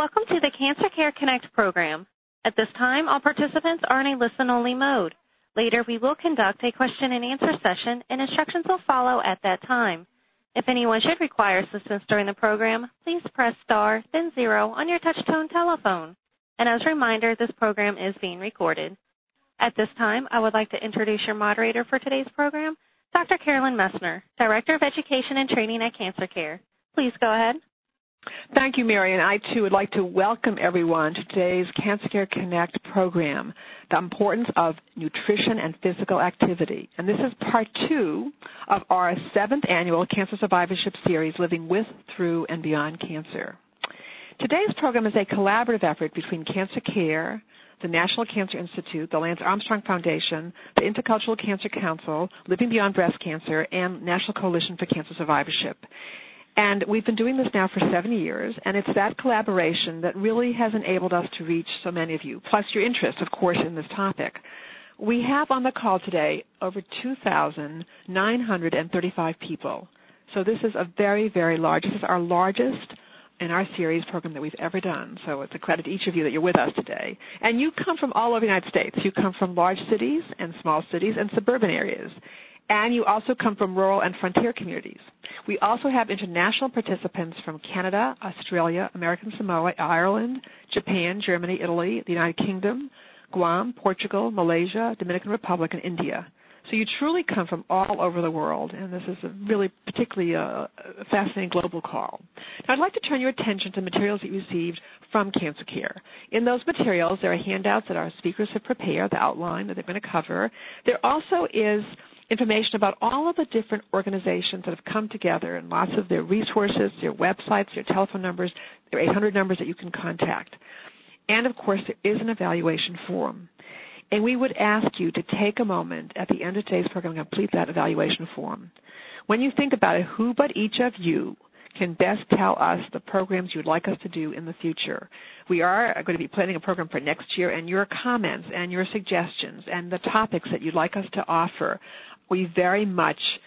Welcome to the Cancer Care Connect program. At this time, all participants are in a listen-only mode. Later, we will conduct a question and answer session, and instructions will follow at that time. If anyone should require assistance during the program, please press star then zero on your touch-tone telephone. And as a reminder, this program is being recorded. At this time, I would like to introduce your moderator for today's program, Dr. Carolyn Messner, Director of Education and Training at Cancer Care. Please go ahead. Thank you, Mary, and I too would like to welcome everyone to today's Cancer Care Connect program, the importance of nutrition and physical activity. And this is part two of our seventh annual Cancer Survivorship Series, Living with, Through, and Beyond Cancer. Today's program is a collaborative effort between Cancer Care, the National Cancer Institute, the Lance Armstrong Foundation, the Intercultural Cancer Council, Living Beyond Breast Cancer, and National Coalition for Cancer Survivorship. And we've been doing this now for seven years, and it's that collaboration that really has enabled us to reach so many of you, plus your interest, of course, in this topic. We have on the call today over 2,935 people. So this is a very, very large, this is our largest in our series program that we've ever done. So it's a credit to each of you that you're with us today. And you come from all over the United States. You come from large cities and small cities and suburban areas and you also come from rural and frontier communities. We also have international participants from Canada, Australia, American Samoa, Ireland, Japan, Germany, Italy, the United Kingdom, Guam, Portugal, Malaysia, Dominican Republic, and India. So you truly come from all over the world, and this is a really particularly uh, fascinating global call. Now I'd like to turn your attention to materials that you received from Cancer Care. In those materials, there are handouts that our speakers have prepared, the outline that they're going to cover. There also is information about all of the different organizations that have come together and lots of their resources, their websites, their telephone numbers, their 800 numbers that you can contact. And of course, there is an evaluation form. And we would ask you to take a moment at the end of today's program and complete that evaluation form. When you think about it, who but each of you can best tell us the programs you'd like us to do in the future. We are going to be planning a program for next year and your comments and your suggestions and the topics that you'd like us to offer we very much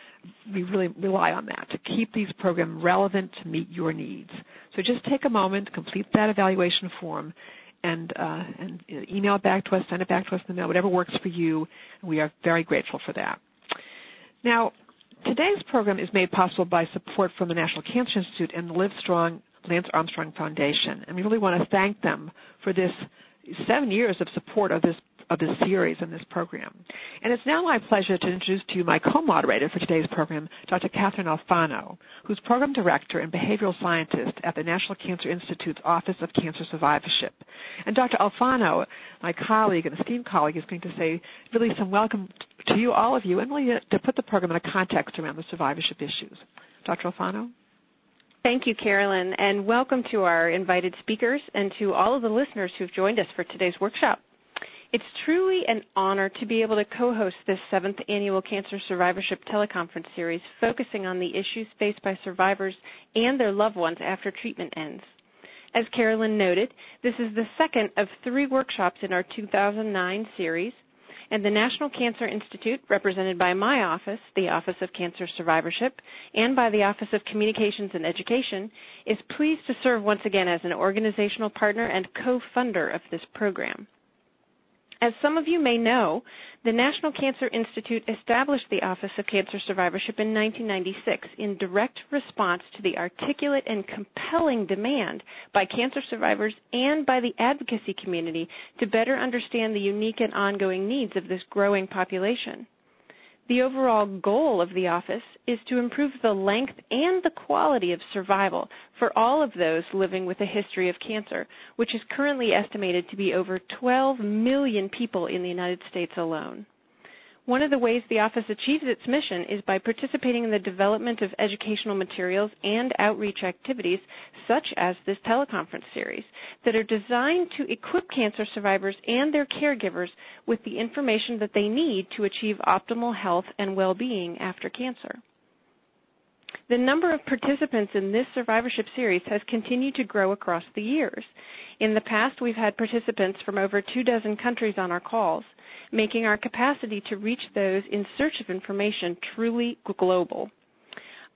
we really rely on that to keep these programs relevant to meet your needs. So just take a moment, complete that evaluation form, and, uh, and email it back to us, send it back to us in the mail, whatever works for you. We are very grateful for that. Now, today's program is made possible by support from the National Cancer Institute and the Livestrong Lance Armstrong Foundation, and we really want to thank them for this seven years of support of this of this series and this program. And it's now my pleasure to introduce to you my co-moderator for today's program, Dr. Catherine Alfano, who's program director and behavioral scientist at the National Cancer Institute's Office of Cancer Survivorship. And Dr. Alfano, my colleague and esteemed colleague, is going to say really some welcome to you, all of you, and really uh, to put the program in a context around the survivorship issues. Dr. Alfano? Thank you, Carolyn, and welcome to our invited speakers and to all of the listeners who've joined us for today's workshop. It's truly an honor to be able to co-host this seventh annual Cancer Survivorship teleconference series focusing on the issues faced by survivors and their loved ones after treatment ends. As Carolyn noted, this is the second of three workshops in our 2009 series, and the National Cancer Institute, represented by my office, the Office of Cancer Survivorship, and by the Office of Communications and Education, is pleased to serve once again as an organizational partner and co-funder of this program. As some of you may know, the National Cancer Institute established the Office of Cancer Survivorship in 1996 in direct response to the articulate and compelling demand by cancer survivors and by the advocacy community to better understand the unique and ongoing needs of this growing population. The overall goal of the office is to improve the length and the quality of survival for all of those living with a history of cancer, which is currently estimated to be over 12 million people in the United States alone. One of the ways the office achieves its mission is by participating in the development of educational materials and outreach activities such as this teleconference series that are designed to equip cancer survivors and their caregivers with the information that they need to achieve optimal health and well-being after cancer. The number of participants in this survivorship series has continued to grow across the years. In the past, we've had participants from over two dozen countries on our calls, making our capacity to reach those in search of information truly global.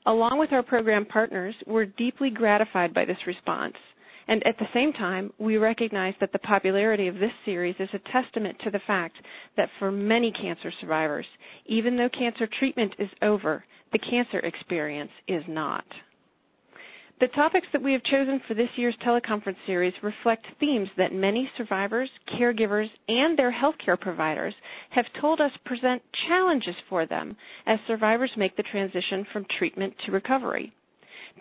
Along with our program partners, we're deeply gratified by this response And at the same time, we recognize that the popularity of this series is a testament to the fact that for many cancer survivors, even though cancer treatment is over, the cancer experience is not. The topics that we have chosen for this year's teleconference series reflect themes that many survivors, caregivers, and their healthcare providers have told us present challenges for them as survivors make the transition from treatment to recovery.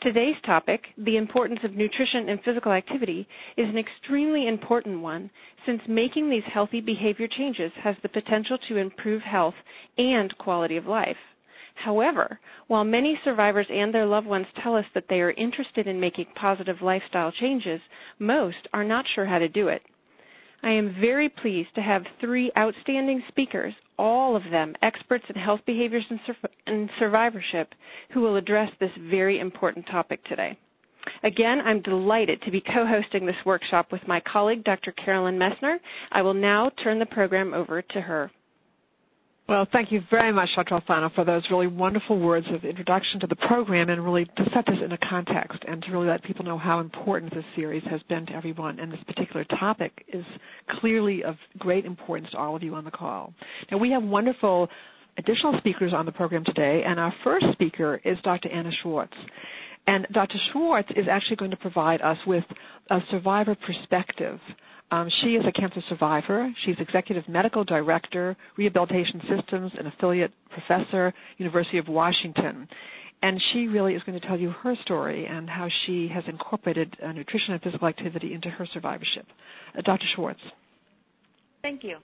Today's topic, the importance of nutrition and physical activity, is an extremely important one since making these healthy behavior changes has the potential to improve health and quality of life. However, while many survivors and their loved ones tell us that they are interested in making positive lifestyle changes, most are not sure how to do it. I am very pleased to have three outstanding speakers, all of them experts in health behaviors and, sur- and survivorship, who will address this very important topic today. Again, I'm delighted to be co-hosting this workshop with my colleague, Dr. Carolyn Messner. I will now turn the program over to her. Well, thank you very much, Dr. Alfano, for those really wonderful words of introduction to the program and really to set this in a context and to really let people know how important this series has been to everyone. And this particular topic is clearly of great importance to all of you on the call. Now, we have wonderful additional speakers on the program today, and our first speaker is Dr. Anna Schwartz. And Dr. Schwartz is actually going to provide us with a survivor perspective um, she is a cancer survivor. She's executive medical director, rehabilitation systems, and affiliate professor, University of Washington. And she really is going to tell you her story and how she has incorporated uh, nutrition and physical activity into her survivorship. Uh, Dr. Schwartz. Thank you.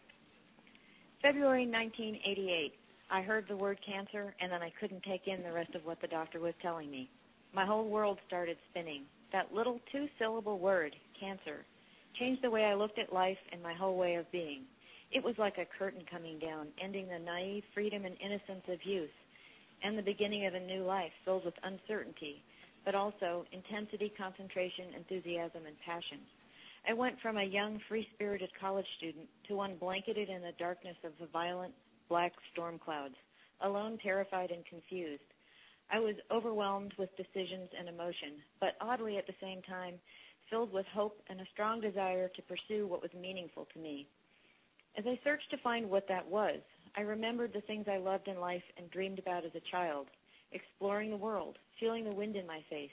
February 1988. I heard the word cancer and then I couldn't take in the rest of what the doctor was telling me. My whole world started spinning. That little two-syllable word, cancer, changed the way I looked at life and my whole way of being. It was like a curtain coming down, ending the naive freedom and innocence of youth, and the beginning of a new life filled with uncertainty, but also intensity, concentration, enthusiasm, and passion. I went from a young, free-spirited college student to one blanketed in the darkness of the violent black storm clouds, alone, terrified, and confused. I was overwhelmed with decisions and emotion, but oddly at the same time, filled with hope and a strong desire to pursue what was meaningful to me. As I searched to find what that was, I remembered the things I loved in life and dreamed about as a child, exploring the world, feeling the wind in my face,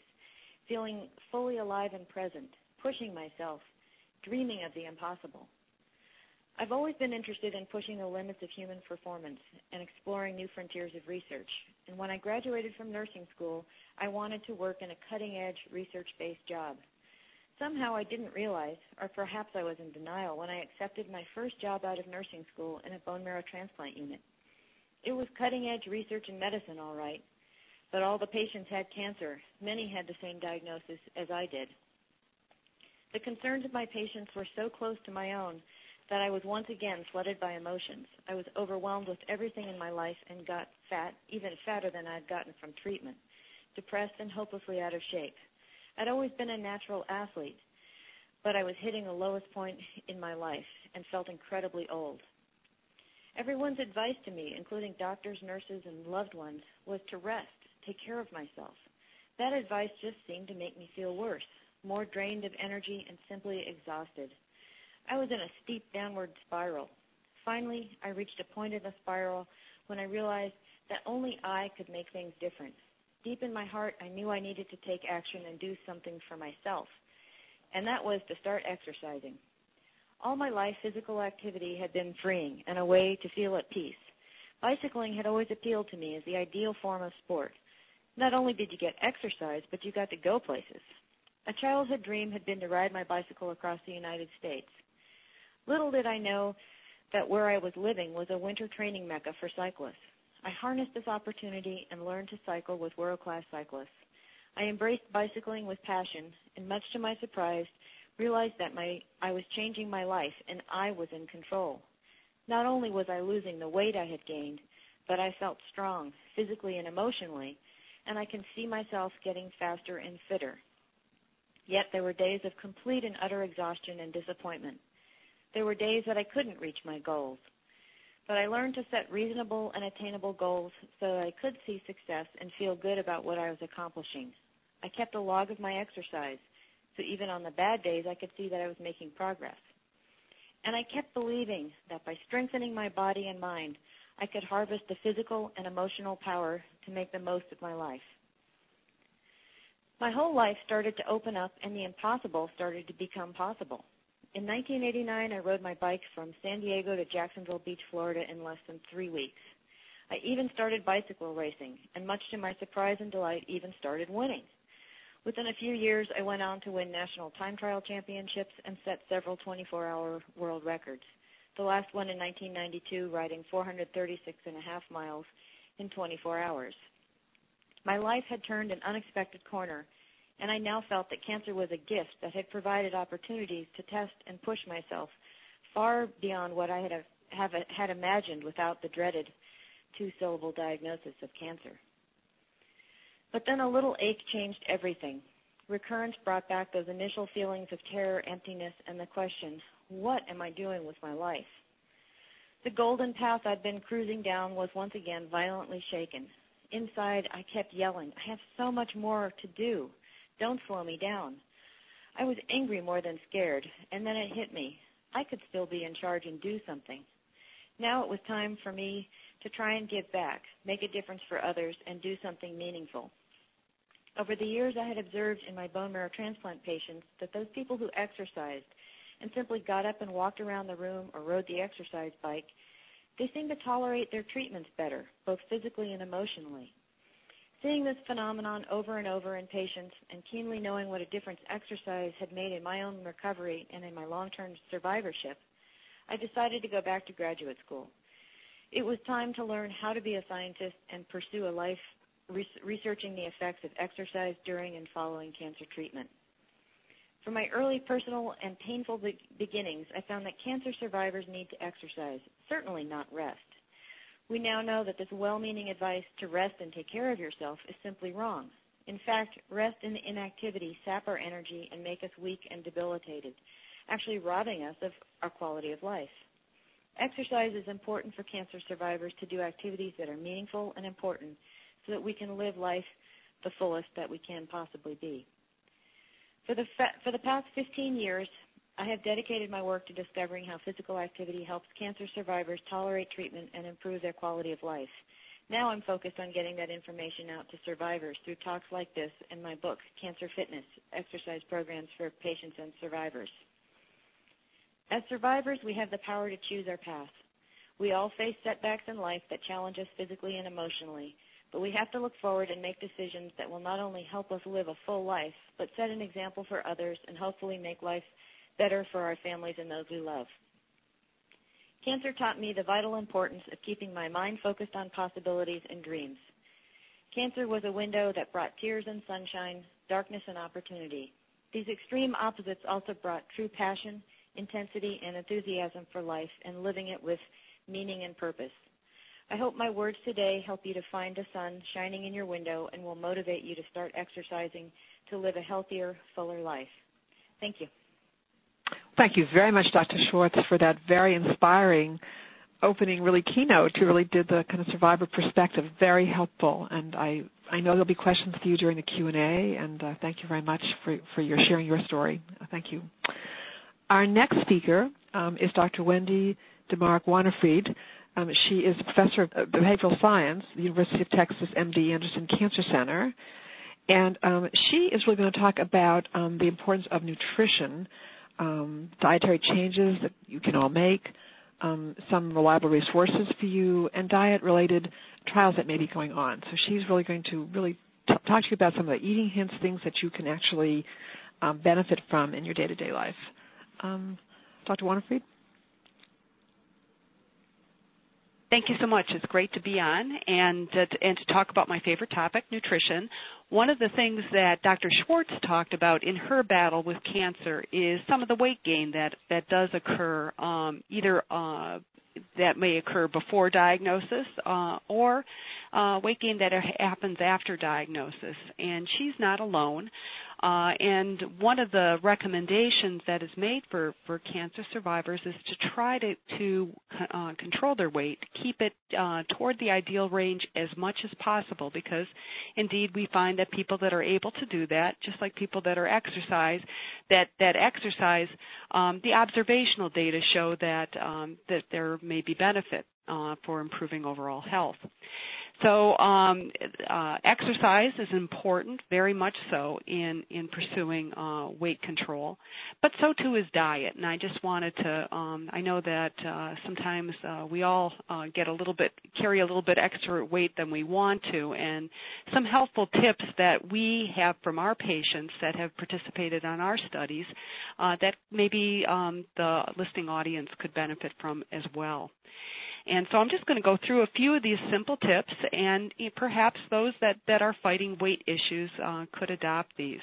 feeling fully alive and present, pushing myself, dreaming of the impossible. I've always been interested in pushing the limits of human performance and exploring new frontiers of research. And when I graduated from nursing school, I wanted to work in a cutting-edge research-based job. Somehow I didn't realize, or perhaps I was in denial, when I accepted my first job out of nursing school in a bone marrow transplant unit. It was cutting-edge research in medicine, all right, but all the patients had cancer. Many had the same diagnosis as I did. The concerns of my patients were so close to my own that I was once again flooded by emotions. I was overwhelmed with everything in my life and got fat, even fatter than I had gotten from treatment, depressed and hopelessly out of shape. I'd always been a natural athlete, but I was hitting the lowest point in my life and felt incredibly old. Everyone's advice to me, including doctors, nurses, and loved ones, was to rest, take care of myself. That advice just seemed to make me feel worse, more drained of energy and simply exhausted. I was in a steep downward spiral. Finally, I reached a point in the spiral when I realized that only I could make things different. Deep in my heart, I knew I needed to take action and do something for myself, and that was to start exercising. All my life, physical activity had been freeing and a way to feel at peace. Bicycling had always appealed to me as the ideal form of sport. Not only did you get exercise, but you got to go places. A childhood dream had been to ride my bicycle across the United States. Little did I know that where I was living was a winter training mecca for cyclists. I harnessed this opportunity and learned to cycle with world-class cyclists. I embraced bicycling with passion and much to my surprise realized that my, I was changing my life and I was in control. Not only was I losing the weight I had gained, but I felt strong physically and emotionally, and I can see myself getting faster and fitter. Yet there were days of complete and utter exhaustion and disappointment. There were days that I couldn't reach my goals but I learned to set reasonable and attainable goals so that I could see success and feel good about what I was accomplishing. I kept a log of my exercise, so even on the bad days I could see that I was making progress. And I kept believing that by strengthening my body and mind, I could harvest the physical and emotional power to make the most of my life. My whole life started to open up and the impossible started to become possible. In 1989, I rode my bike from San Diego to Jacksonville Beach, Florida in less than three weeks. I even started bicycle racing, and much to my surprise and delight, even started winning. Within a few years, I went on to win national time trial championships and set several 24-hour world records. The last one in 1992, riding 436 and a half miles in 24 hours. My life had turned an unexpected corner, and I now felt that cancer was a gift that had provided opportunities to test and push myself far beyond what I had, have, had imagined without the dreaded two-syllable diagnosis of cancer. But then a little ache changed everything. Recurrence brought back those initial feelings of terror, emptiness, and the question, what am I doing with my life? The golden path I'd been cruising down was once again violently shaken. Inside, I kept yelling, I have so much more to do. Don't slow me down. I was angry more than scared, and then it hit me. I could still be in charge and do something. Now it was time for me to try and give back, make a difference for others, and do something meaningful. Over the years, I had observed in my bone marrow transplant patients that those people who exercised and simply got up and walked around the room or rode the exercise bike, they seemed to tolerate their treatments better, both physically and emotionally. Seeing this phenomenon over and over in patients and keenly knowing what a difference exercise had made in my own recovery and in my long-term survivorship, I decided to go back to graduate school. It was time to learn how to be a scientist and pursue a life researching the effects of exercise during and following cancer treatment. From my early personal and painful be- beginnings, I found that cancer survivors need to exercise, certainly not rest. We now know that this well-meaning advice to rest and take care of yourself is simply wrong. In fact, rest and inactivity sap our energy and make us weak and debilitated, actually robbing us of our quality of life. Exercise is important for cancer survivors to do activities that are meaningful and important so that we can live life the fullest that we can possibly be. For the, fa- for the past 15 years, I have dedicated my work to discovering how physical activity helps cancer survivors tolerate treatment and improve their quality of life. Now I'm focused on getting that information out to survivors through talks like this and my book, Cancer Fitness, Exercise Programs for Patients and Survivors. As survivors, we have the power to choose our path. We all face setbacks in life that challenge us physically and emotionally, but we have to look forward and make decisions that will not only help us live a full life, but set an example for others and hopefully make life better for our families and those we love. Cancer taught me the vital importance of keeping my mind focused on possibilities and dreams. Cancer was a window that brought tears and sunshine, darkness and opportunity. These extreme opposites also brought true passion, intensity, and enthusiasm for life and living it with meaning and purpose. I hope my words today help you to find the sun shining in your window and will motivate you to start exercising to live a healthier, fuller life. Thank you. Thank you very much, Dr. Schwartz, for that very inspiring opening really keynote. You really did the kind of survivor perspective. Very helpful. And I, I know there'll be questions for you during the Q&A, and uh, thank you very much for, for your sharing your story. Uh, thank you. Our next speaker um, is Dr. Wendy DeMark Wahnefried. Um, she is a professor of behavioral science at the University of Texas MD Anderson Cancer Center. And um, she is really going to talk about um, the importance of nutrition, um, dietary changes that you can all make, um, some reliable resources for you, and diet-related trials that may be going on. So she's really going to really t- talk to you about some of the eating hints, things that you can actually um, benefit from in your day-to-day life. Um, Dr. Wahnefried? Thank you so much. It's great to be on and uh, to, and to talk about my favorite topic, nutrition. One of the things that Dr. Schwartz talked about in her battle with cancer is some of the weight gain that that does occur, um, either uh, that may occur before diagnosis uh, or uh, weight gain that happens after diagnosis. And she's not alone. Uh, and one of the recommendations that is made for, for cancer survivors is to try to, to uh, control their weight, keep it uh, toward the ideal range as much as possible because indeed we find that people that are able to do that, just like people that are exercise, that, that exercise, um, the observational data show that, um, that there may be benefit uh, for improving overall health. So um, uh, exercise is important, very much so, in in pursuing uh, weight control. But so too is diet. And I just wanted to. Um, I know that uh, sometimes uh, we all uh, get a little bit carry a little bit extra weight than we want to, and some helpful tips that we have from our patients that have participated on our studies uh, that maybe um, the listening audience could benefit from as well. And so I'm just going to go through a few of these simple tips, and perhaps those that, that are fighting weight issues uh, could adopt these.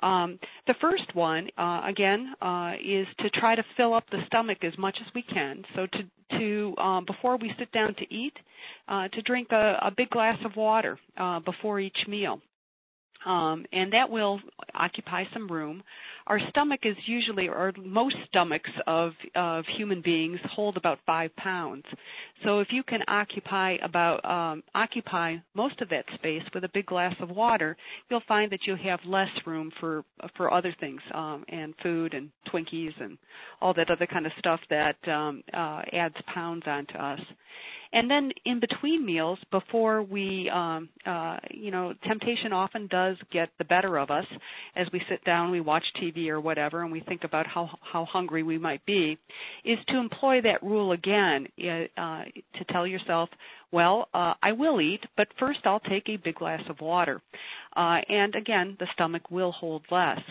Um, the first one, uh, again, uh, is to try to fill up the stomach as much as we can. So to to um, before we sit down to eat, uh, to drink a, a, big glass of water uh, before each meal. Um, and that will occupy some room. Our stomach is usually, or most stomachs of, of human beings hold about five pounds. So if you can occupy about um, occupy most of that space with a big glass of water, you'll find that you have less room for for other things um, and food and Twinkies and all that other kind of stuff that um, uh, adds pounds onto us. And then in between meals, before we, um, uh, you know, temptation often does get the better of us as we sit down, we watch TV or whatever, and we think about how how hungry we might be, is to employ that rule again uh, to tell yourself, well, uh, I will eat, but first I'll take a big glass of water. Uh, and again, the stomach will hold less.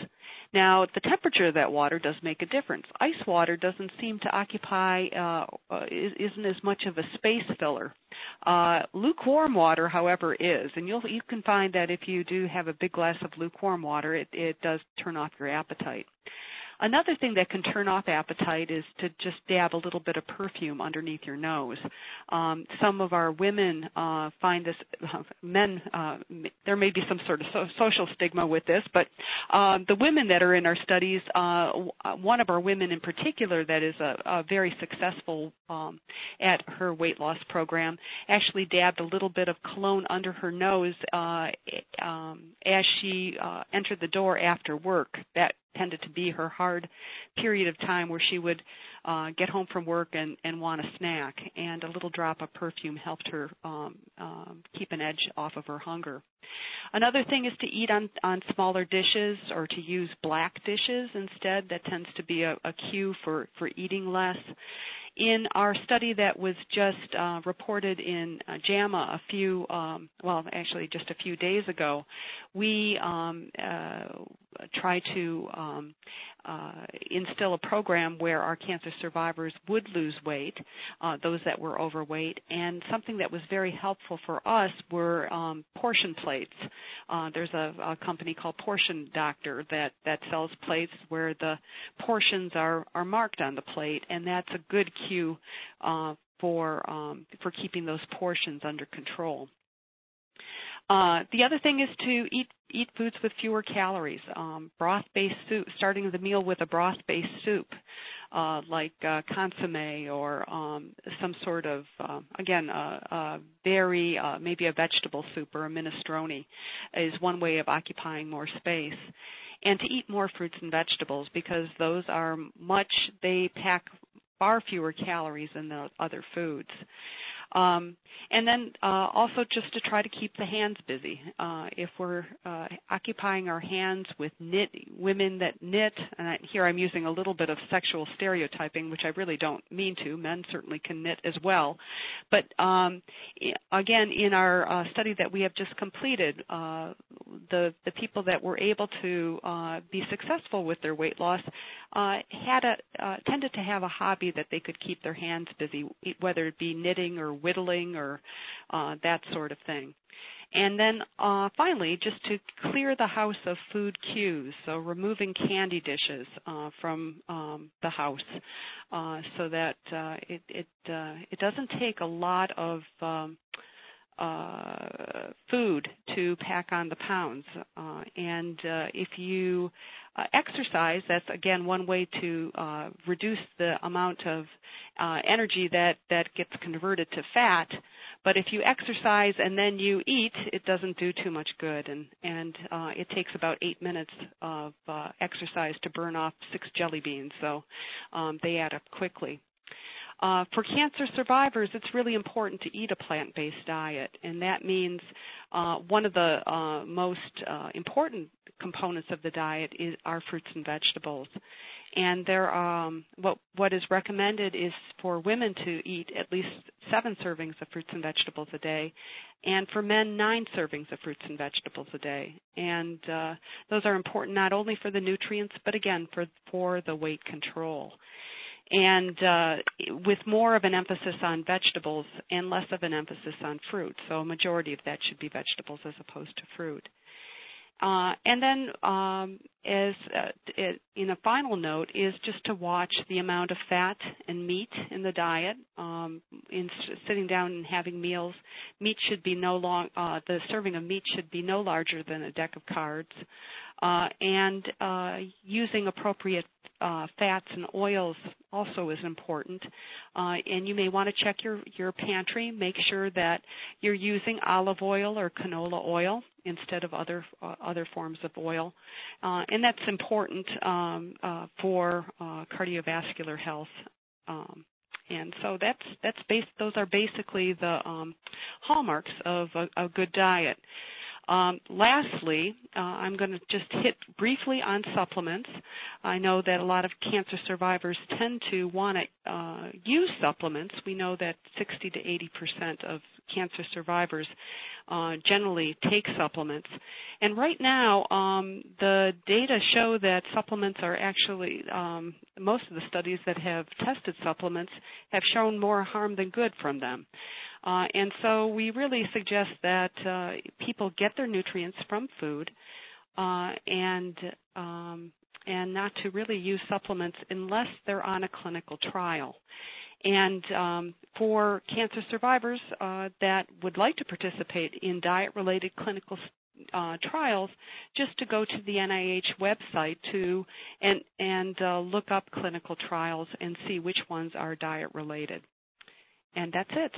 Now, the temperature of that water does make a difference. Ice water doesn't seem to occupy, uh, uh isn't as much of a space filler. Uh, lukewarm water, however, is, and you'll you can find that if you do have a big glass of lukewarm water, it, it does turn off your appetite. Another thing that can turn off appetite is to just dab a little bit of perfume underneath your nose. Um, some of our women uh, find this, men, uh, there may be some sort of so- social stigma with this, but um, the women that are in our studies, uh, one of our women in particular that is a, a very successful um, at her weight loss program actually dabbed a little bit of cologne under her nose uh, um, as she uh, entered the door after work. That tended to be her hard period of time where she would uh, get home from work and, and want a snack, and a little drop of perfume helped her um, um, keep an edge off of her hunger. Another thing is to eat on, on smaller dishes or to use black dishes instead. That tends to be a, a cue for, for eating less in our study that was just uh, reported in uh, JAMA a few, um, well, actually just a few days ago, we um, uh, try to um, uh, instill a program where our cancer survivors would lose weight, uh, those that were overweight, and something that was very helpful for us were um, portion plates. Uh, there's a, a company called Portion Doctor that that sells plates where the portions are are marked on the plate, and that's a good cue uh, for um, for keeping those portions under control. Uh, the other thing is to eat eat foods with fewer calories. Um, broth-based soup, starting the meal with a broth-based soup, uh, like uh, consomme or um, some sort of, um, again, uh, uh, very uh, maybe a vegetable soup or a minestrone, is one way of occupying more space. And to eat more fruits and vegetables because those are much, they pack far fewer calories than the other foods. Um, and then uh, also just to try to keep the hands busy. Uh, if we're uh, occupying our hands with knit women that knit, and I, here I'm using a little bit of sexual stereotyping, which I really don't mean to. Men certainly can knit as well. But um, again, in our uh, study that we have just completed, uh, the the people that were able to uh, be successful with their weight loss had a tended to have a hobby that they could keep their hands busy, whether it be knitting or whittling or uh, that sort of thing. And then uh, finally, just to clear the house of food cues, so removing candy dishes uh, from um, the house, uh, so that uh, it it uh, it doesn't take a lot of um, uh, food to pack on the pounds. Uh, and uh, if you uh, exercise, that's again one way to uh, reduce the amount of uh, energy that, that gets converted to fat. But if you exercise and then you eat, it doesn't do too much good. And, and it takes about eight minutes of exercise to burn off six jelly beans. So um, they add up quickly. Uh, for cancer survivors, it's really important to eat a plant-based diet, and that means uh, one of the uh, most uh, important components of the diet is are fruits and vegetables. And there, um, what what is recommended is for women to eat at least seven servings of fruits and vegetables a day, and for men nine servings of fruits and vegetables a day. And uh, those are important not only for the nutrients, but again for for the weight control and uh, with more of an emphasis on vegetables and less of an emphasis on fruit. So a majority of that should be vegetables as opposed to fruit. Uh, and then, um, as uh, it, in a final note, is just to watch the amount of fat and meat in the diet. Um, in sitting down and having meals, meat should be no long. Uh, the serving of meat should be no larger than a deck of cards, uh, and uh, using appropriate uh, fats and oils also is important. Uh, and you may want to check your, your pantry. Make sure that you're using olive oil or canola oil instead of other uh, other forms of oil, uh, and that's important um, uh, for uh, cardiovascular health. Um, and so that's that's base, those are basically the um, hallmarks of a, a good diet. Um, lastly, uh, I'm going to just hit briefly on supplements. I know that a lot of cancer survivors tend to want to uh, use supplements. We know that 60 to 80 percent of cancer survivors uh, generally take supplements. And right now, um, the data show that supplements are actually, um, most of the studies that have tested supplements have shown more harm than good from them. Uh, and so we really suggest that uh, people get their nutrients from food uh, and um, and not to really use supplements unless they're on a clinical trial. And um, for cancer survivors uh, that would like to participate in diet-related clinical uh, trials, just to go to the NIH website to and and uh, look up clinical trials and see which ones are diet-related. And that's it.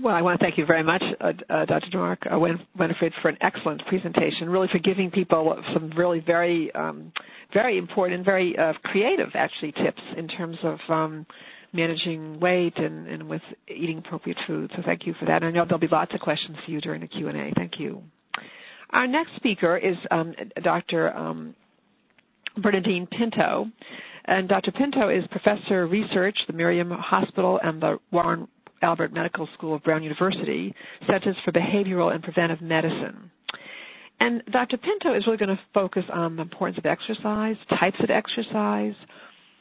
Well, I want to thank you very much, uh, uh, Dr. Mark uh, Winifred, for an excellent presentation, really for giving people some really very, um, very important, very uh, creative, actually, tips in terms of um, managing weight and, and with eating appropriate food. So thank you for that. And I know there'll be lots of questions for you during the Q&A. Thank you. Our next speaker is um, Dr. Um, Bernadine Pinto. And Dr. Pinto is professor of research, the Miriam Hospital and the Warren Albert Medical School of Brown University, Centers for Behavioral and Preventive Medicine. And Dr. Pinto is really going to focus on the importance of exercise, types of exercise,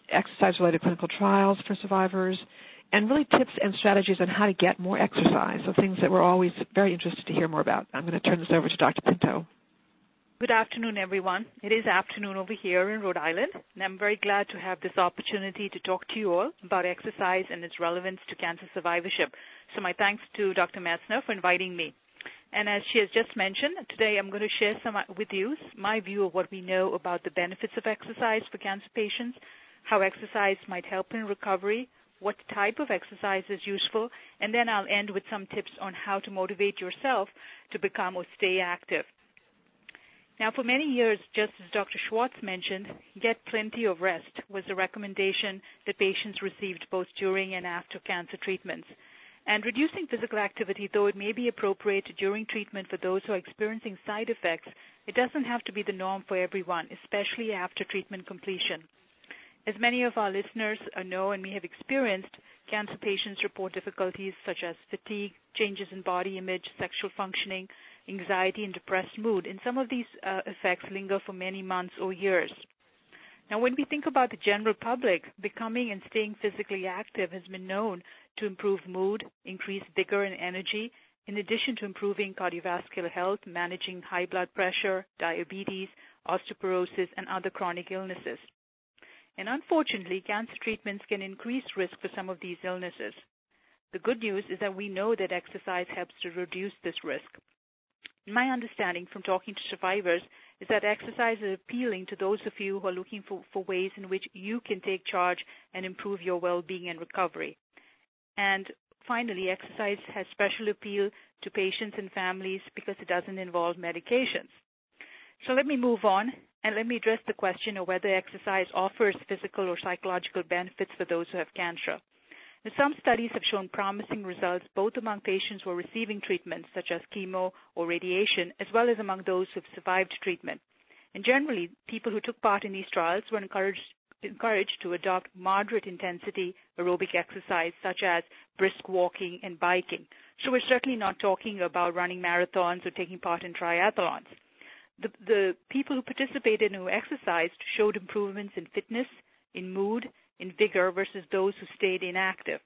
exercise-related clinical trials for survivors, and really tips and strategies on how to get more exercise, so things that we're always very interested to hear more about. I'm going to turn this over to Dr. Pinto. Good afternoon, everyone. It is afternoon over here in Rhode Island, and I'm very glad to have this opportunity to talk to you all about exercise and its relevance to cancer survivorship. So my thanks to Dr. Messner for inviting me. And as she has just mentioned, today I'm going to share some with you my view of what we know about the benefits of exercise for cancer patients, how exercise might help in recovery, what type of exercise is useful, and then I'll end with some tips on how to motivate yourself to become or stay active. Now, for many years, just as Dr. Schwartz mentioned, get plenty of rest was the recommendation that patients received both during and after cancer treatments. And reducing physical activity, though it may be appropriate during treatment for those who are experiencing side effects, it doesn't have to be the norm for everyone, especially after treatment completion. As many of our listeners know and may have experienced, cancer patients report difficulties such as fatigue, changes in body image, sexual functioning, anxiety, and depressed mood, and some of these uh, effects linger for many months or years. Now, when we think about the general public, becoming and staying physically active has been known to improve mood, increase vigor and energy, in addition to improving cardiovascular health, managing high blood pressure, diabetes, osteoporosis, and other chronic illnesses. And unfortunately, cancer treatments can increase risk for some of these illnesses. The good news is that we know that exercise helps to reduce this risk. My understanding from talking to survivors is that exercise is appealing to those of you who are looking for, for ways in which you can take charge and improve your well-being and recovery. And finally, exercise has special appeal to patients and families because it doesn't involve medications. So let me move on and let me address the question of whether exercise offers physical or psychological benefits for those who have cancer. Some studies have shown promising results both among patients who are receiving treatments such as chemo or radiation, as well as among those who have survived treatment. And generally, people who took part in these trials were encouraged encouraged to adopt moderate intensity aerobic exercise such as brisk walking and biking. So we're certainly not talking about running marathons or taking part in triathlons. The, the people who participated and who exercised showed improvements in fitness, in mood, in vigor versus those who stayed inactive.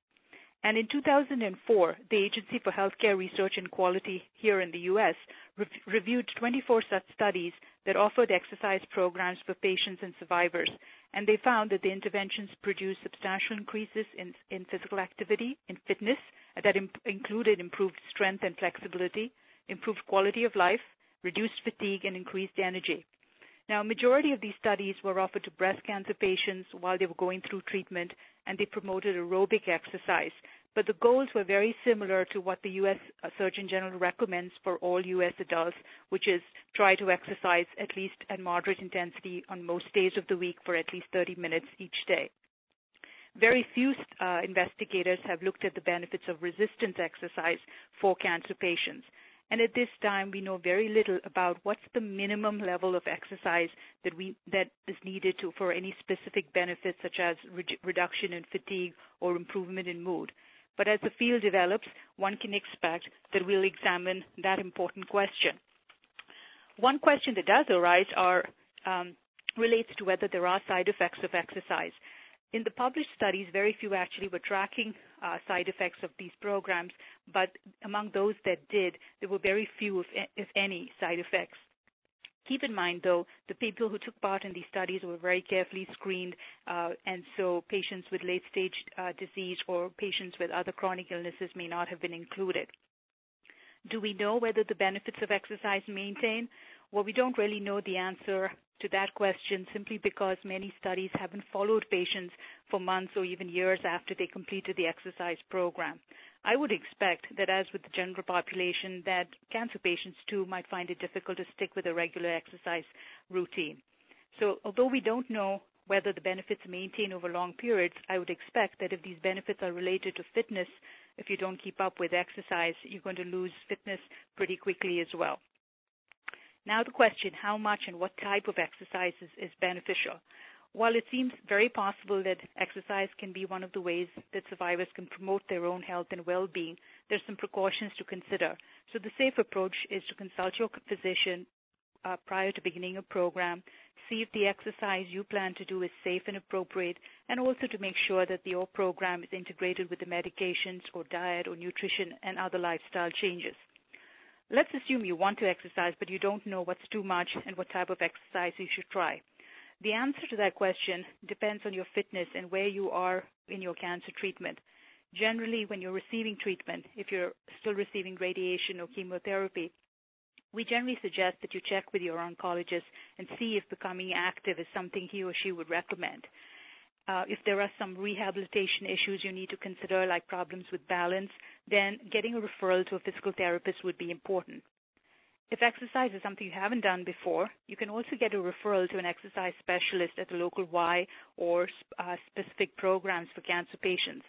And in 2004, the Agency for Healthcare Research and Quality here in the U.S. Re- reviewed 24 such studies that offered exercise programs for patients and survivors, and they found that the interventions produced substantial increases in, in physical activity, in fitness, that imp- included improved strength and flexibility, improved quality of life, reduced fatigue, and increased energy. Now, a majority of these studies were offered to breast cancer patients while they were going through treatment, and they promoted aerobic exercise. But the goals were very similar to what the U.S. Surgeon General recommends for all U.S. adults, which is try to exercise at least at moderate intensity on most days of the week for at least 30 minutes each day. Very few uh, investigators have looked at the benefits of resistance exercise for cancer patients. And at this time, we know very little about what's the minimum level of exercise that we that is needed to for any specific benefits, such as re- reduction in fatigue or improvement in mood. But as the field develops, one can expect that we'll examine that important question. One question that does arise are um, relates to whether there are side effects of exercise. In the published studies, very few actually were tracking uh, side effects of these programs, but among those that did, there were very few, if, if any, side effects. Keep in mind, though, the people who took part in these studies were very carefully screened, uh, and so patients with late-stage uh, disease or patients with other chronic illnesses may not have been included. Do we know whether the benefits of exercise maintain? Well, we don't really know the answer to that question simply because many studies haven't followed patients for months or even years after they completed the exercise program. I would expect that as with the general population that cancer patients too might find it difficult to stick with a regular exercise routine. So although we don't know whether the benefits maintain over long periods, I would expect that if these benefits are related to fitness, if you don't keep up with exercise, you're going to lose fitness pretty quickly as well. Now the question, how much and what type of exercise is, is beneficial? While it seems very possible that exercise can be one of the ways that survivors can promote their own health and well-being, there's some precautions to consider. So the safe approach is to consult your physician uh, prior to beginning a program, see if the exercise you plan to do is safe and appropriate, and also to make sure that your program is integrated with the medications or diet or nutrition and other lifestyle changes. Let's assume you want to exercise, but you don't know what's too much and what type of exercise you should try. The answer to that question depends on your fitness and where you are in your cancer treatment. Generally, when you're receiving treatment, if you're still receiving radiation or chemotherapy, we generally suggest that you check with your oncologist and see if becoming active is something he or she would recommend. Uh, if there are some rehabilitation issues you need to consider, like problems with balance, then getting a referral to a physical therapist would be important. If exercise is something you haven't done before, you can also get a referral to an exercise specialist at the local Y or uh, specific programs for cancer patients.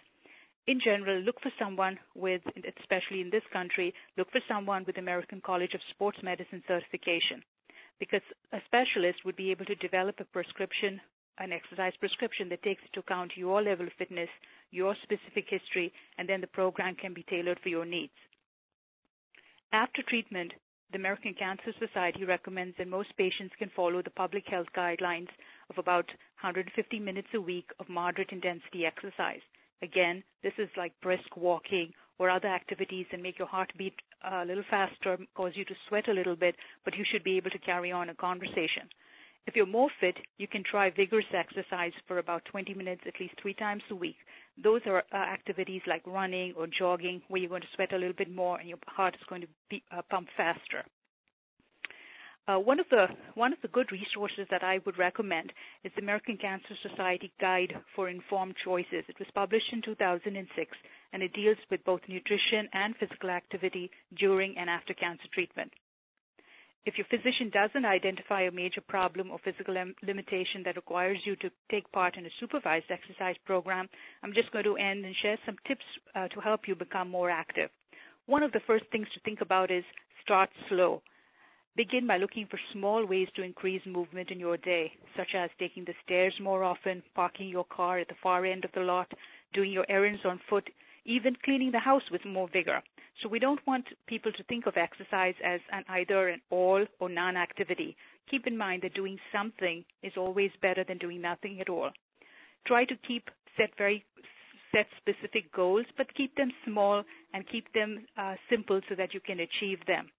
In general, look for someone with, especially in this country, look for someone with American College of Sports Medicine certification because a specialist would be able to develop a prescription an exercise prescription that takes into account your level of fitness, your specific history, and then the program can be tailored for your needs. After treatment, the American Cancer Society recommends that most patients can follow the public health guidelines of about 150 minutes a week of moderate intensity exercise. Again, this is like brisk walking or other activities that make your heart beat a little faster, cause you to sweat a little bit, but you should be able to carry on a conversation. If you're more fit, you can try vigorous exercise for about 20 minutes at least three times a week. Those are uh, activities like running or jogging where you're going to sweat a little bit more and your heart is going to be, uh, pump faster. Uh, one of the one of the good resources that I would recommend is the American Cancer Society Guide for Informed Choices. It was published in 2006, and it deals with both nutrition and physical activity during and after cancer treatment. If your physician doesn't identify a major problem or physical limitation that requires you to take part in a supervised exercise program, I'm just going to end and share some tips uh, to help you become more active. One of the first things to think about is start slow. Begin by looking for small ways to increase movement in your day, such as taking the stairs more often, parking your car at the far end of the lot, doing your errands on foot, even cleaning the house with more vigor. So we don't want people to think of exercise as an either an all or none activity. Keep in mind that doing something is always better than doing nothing at all. Try to keep set very set specific goals, but keep them small and keep them uh, simple so that you can achieve them.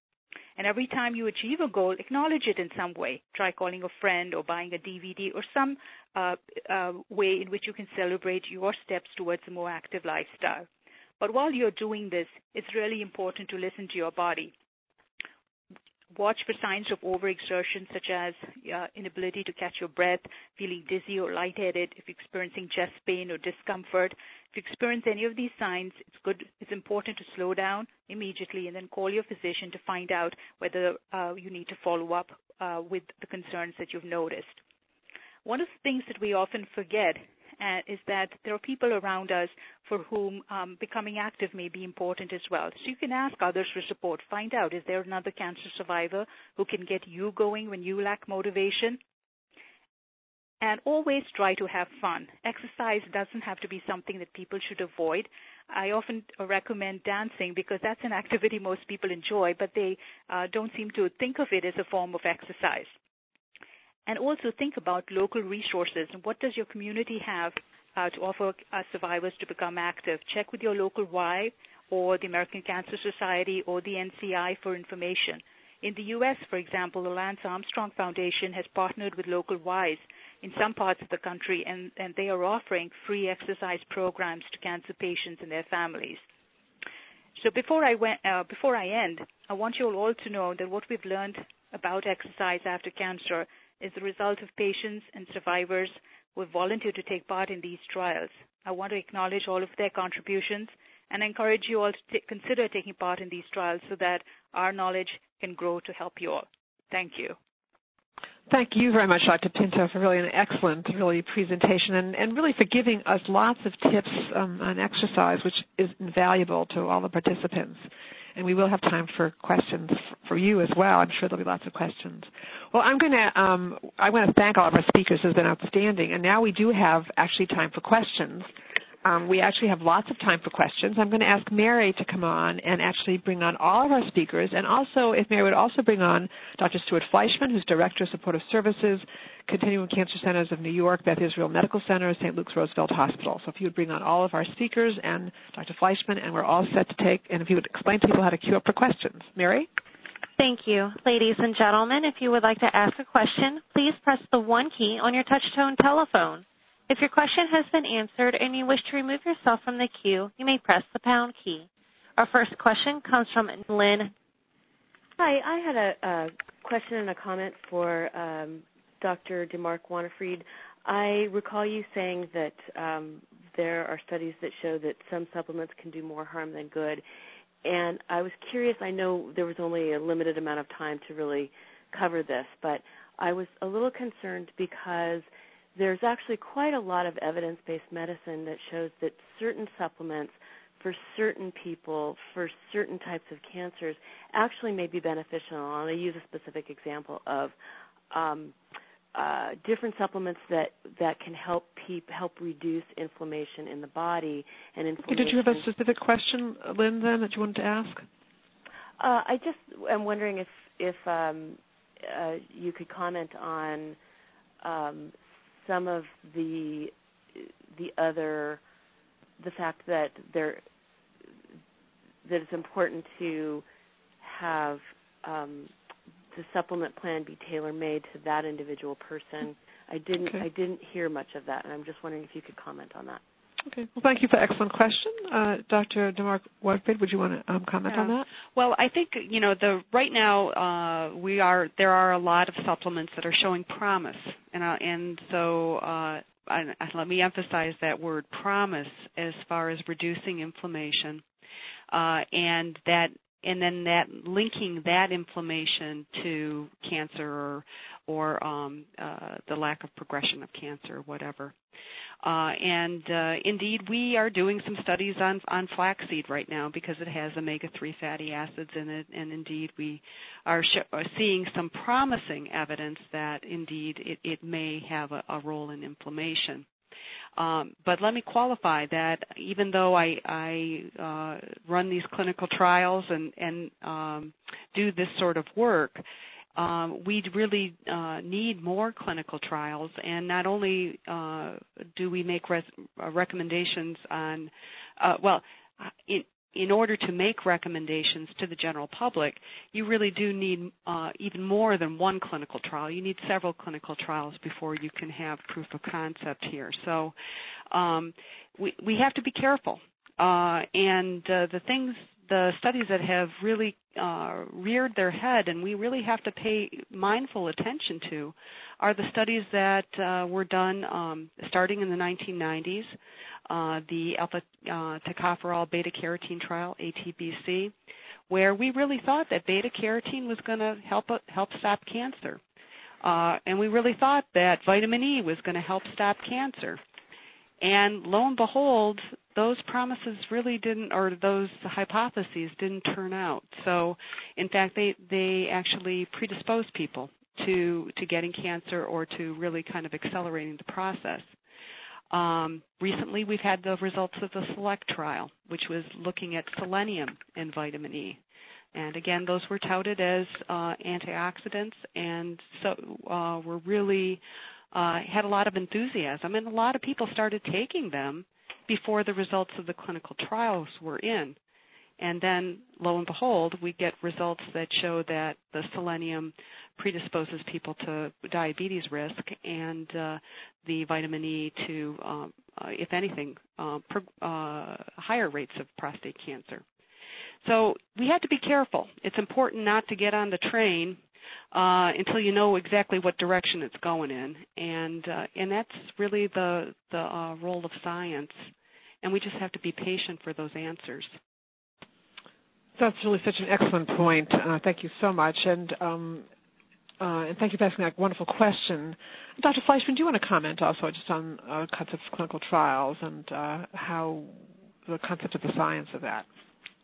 And every time you achieve a goal, acknowledge it in some way. Try calling a friend or buying a DVD or some uh, uh, way in which you can celebrate your steps towards a more active lifestyle. But while you're doing this, it's really important to listen to your body. Watch for signs of overexertion such as uh, inability to catch your breath, feeling dizzy or lightheaded, if you're experiencing chest pain or discomfort. If you experience any of these signs, it's good, it's important to slow down immediately and then call your physician to find out whether uh, you need to follow up uh, with the concerns that you've noticed. One of the things that we often forget uh, is that there are people around us for whom um, becoming active may be important as well. So you can ask others for support. Find out, is there another cancer survivor who can get you going when you lack motivation? And always try to have fun. Exercise doesn't have to be something that people should avoid. I often recommend dancing because that's an activity most people enjoy, but they uh, don't seem to think of it as a form of exercise and also think about local resources and what does your community have uh, to offer uh, survivors to become active. Check with your local Y or the American Cancer Society or the NCI for information. In the U.S., for example, the Lance Armstrong Foundation has partnered with local Ys in some parts of the country, and, and they are offering free exercise programs to cancer patients and their families. So before I, went, uh, before I end, I want you all to know that what we've learned about exercise after cancer is the result of patients and survivors who have volunteered to take part in these trials. I want to acknowledge all of their contributions and encourage you all to t- consider taking part in these trials so that our knowledge can grow to help you all. Thank you. Thank you very much, Dr. Pinto, for really an excellent really presentation and, and really for giving us lots of tips um, on exercise, which is invaluable to all the participants and we will have time for questions for you as well. I'm sure there'll be lots of questions. Well, I'm going to um, I want to thank all of our speakers. It's been outstanding, and now we do have actually time for questions. Um, we actually have lots of time for questions. I'm going to ask Mary to come on and actually bring on all of our speakers, and also if Mary would also bring on Dr. Stuart Fleischman, who's Director of Supportive Services, Continuum Cancer Centers of New York, Beth Israel Medical Center, St. Luke's Roosevelt Hospital. So if you would bring on all of our speakers and Dr. Fleischman, and we're all set to take, and if you would explain to people how to queue up for questions. Mary? Thank you. Ladies and gentlemen, if you would like to ask a question, please press the one key on your touch-tone telephone. If your question has been answered and you wish to remove yourself from the queue, you may press the pound key. Our first question comes from Lynn. Hi, I had a, question and a comment for um, Dr. DeMark Wahnefried. I recall you saying that um, there are studies that show that some supplements can do more harm than good. And I was curious, I know there was only a limited amount of time to really cover this, but I was a little concerned because – there's actually quite a lot of evidence-based medicine that shows that certain supplements for certain people, for certain types of cancers, actually may be beneficial. And I'll use a specific example of um, uh, different supplements that, that can help peop, help reduce inflammation in the body and inflammation. Did you have a specific question, Lynn, then that you wanted to ask? Uh, I just am wondering if if um, uh, you could comment on um, some of the the other the fact that there that it's important to have um, the supplement plan be tailor made to that individual person? I didn't Okay. I didn't hear much of that, and I'm just wondering if you could comment on that. Okay. Well, thank you for the excellent question. Uh, Dr. DeMark Wahnefried, would you want to um, comment on that? Well, I think you know the right now uh, we are there are a lot of supplements that are showing promise, and uh, and so uh, I, let me emphasize that word promise as far as reducing inflammation, uh, and that and then that linking that inflammation to cancer or or um, uh, the lack of progression of cancer or whatever. Uh, and uh, indeed, we are doing some studies on on flaxseed right now because it has omega-3 fatty acids in it, and indeed we are, sh- are seeing some promising evidence that indeed it, it may have a, a role in inflammation. Um, but let me qualify that even though I, I uh, run these clinical trials and, and um, do this sort of work, um, we really uh, need more clinical trials. And not only uh, do we make res- uh, recommendations on, uh, well, in, in order to make recommendations to the general public, you really do need uh, even more than one clinical trial. You need several clinical trials before you can have proof of concept here. So um, we, we have to be careful. Uh, and uh, the things, the studies that have really uh, reared their head and we really have to pay mindful attention to are the studies that uh, were done um, starting in the 1990s uh, the alpha uh, tocopherol beta carotene trial, ATBC, where we really thought that beta carotene was going to help help stop cancer, uh, and we really thought that vitamin E was going to help stop cancer. And lo and behold, those promises really didn't, or those hypotheses didn't turn out. So, in fact, they they actually predispose people to to getting cancer or to really kind of accelerating the process. Um, recently, we've had the results of the SELECT trial, which was looking at selenium and vitamin E. And again, those were touted as uh, antioxidants, and so uh, were really uh, had a lot of enthusiasm, and a lot of people started taking them before the results of the clinical trials were in. And then, lo and behold, we get results that show that the selenium predisposes people to diabetes risk, and uh, the vitamin E to, um, uh, if anything, uh, per, uh, higher rates of prostate cancer. So we have to be careful. It's important not to get on the train uh, until you know exactly what direction it's going in, and uh, and that's really the the uh, role of science. And we just have to be patient for those answers. That's really such an excellent point. Uh, thank you so much. And um, uh, and thank you for asking that wonderful question. Dr. Fleischman, do you want to comment also just on uh, concepts of clinical trials and how the concept of the science of that?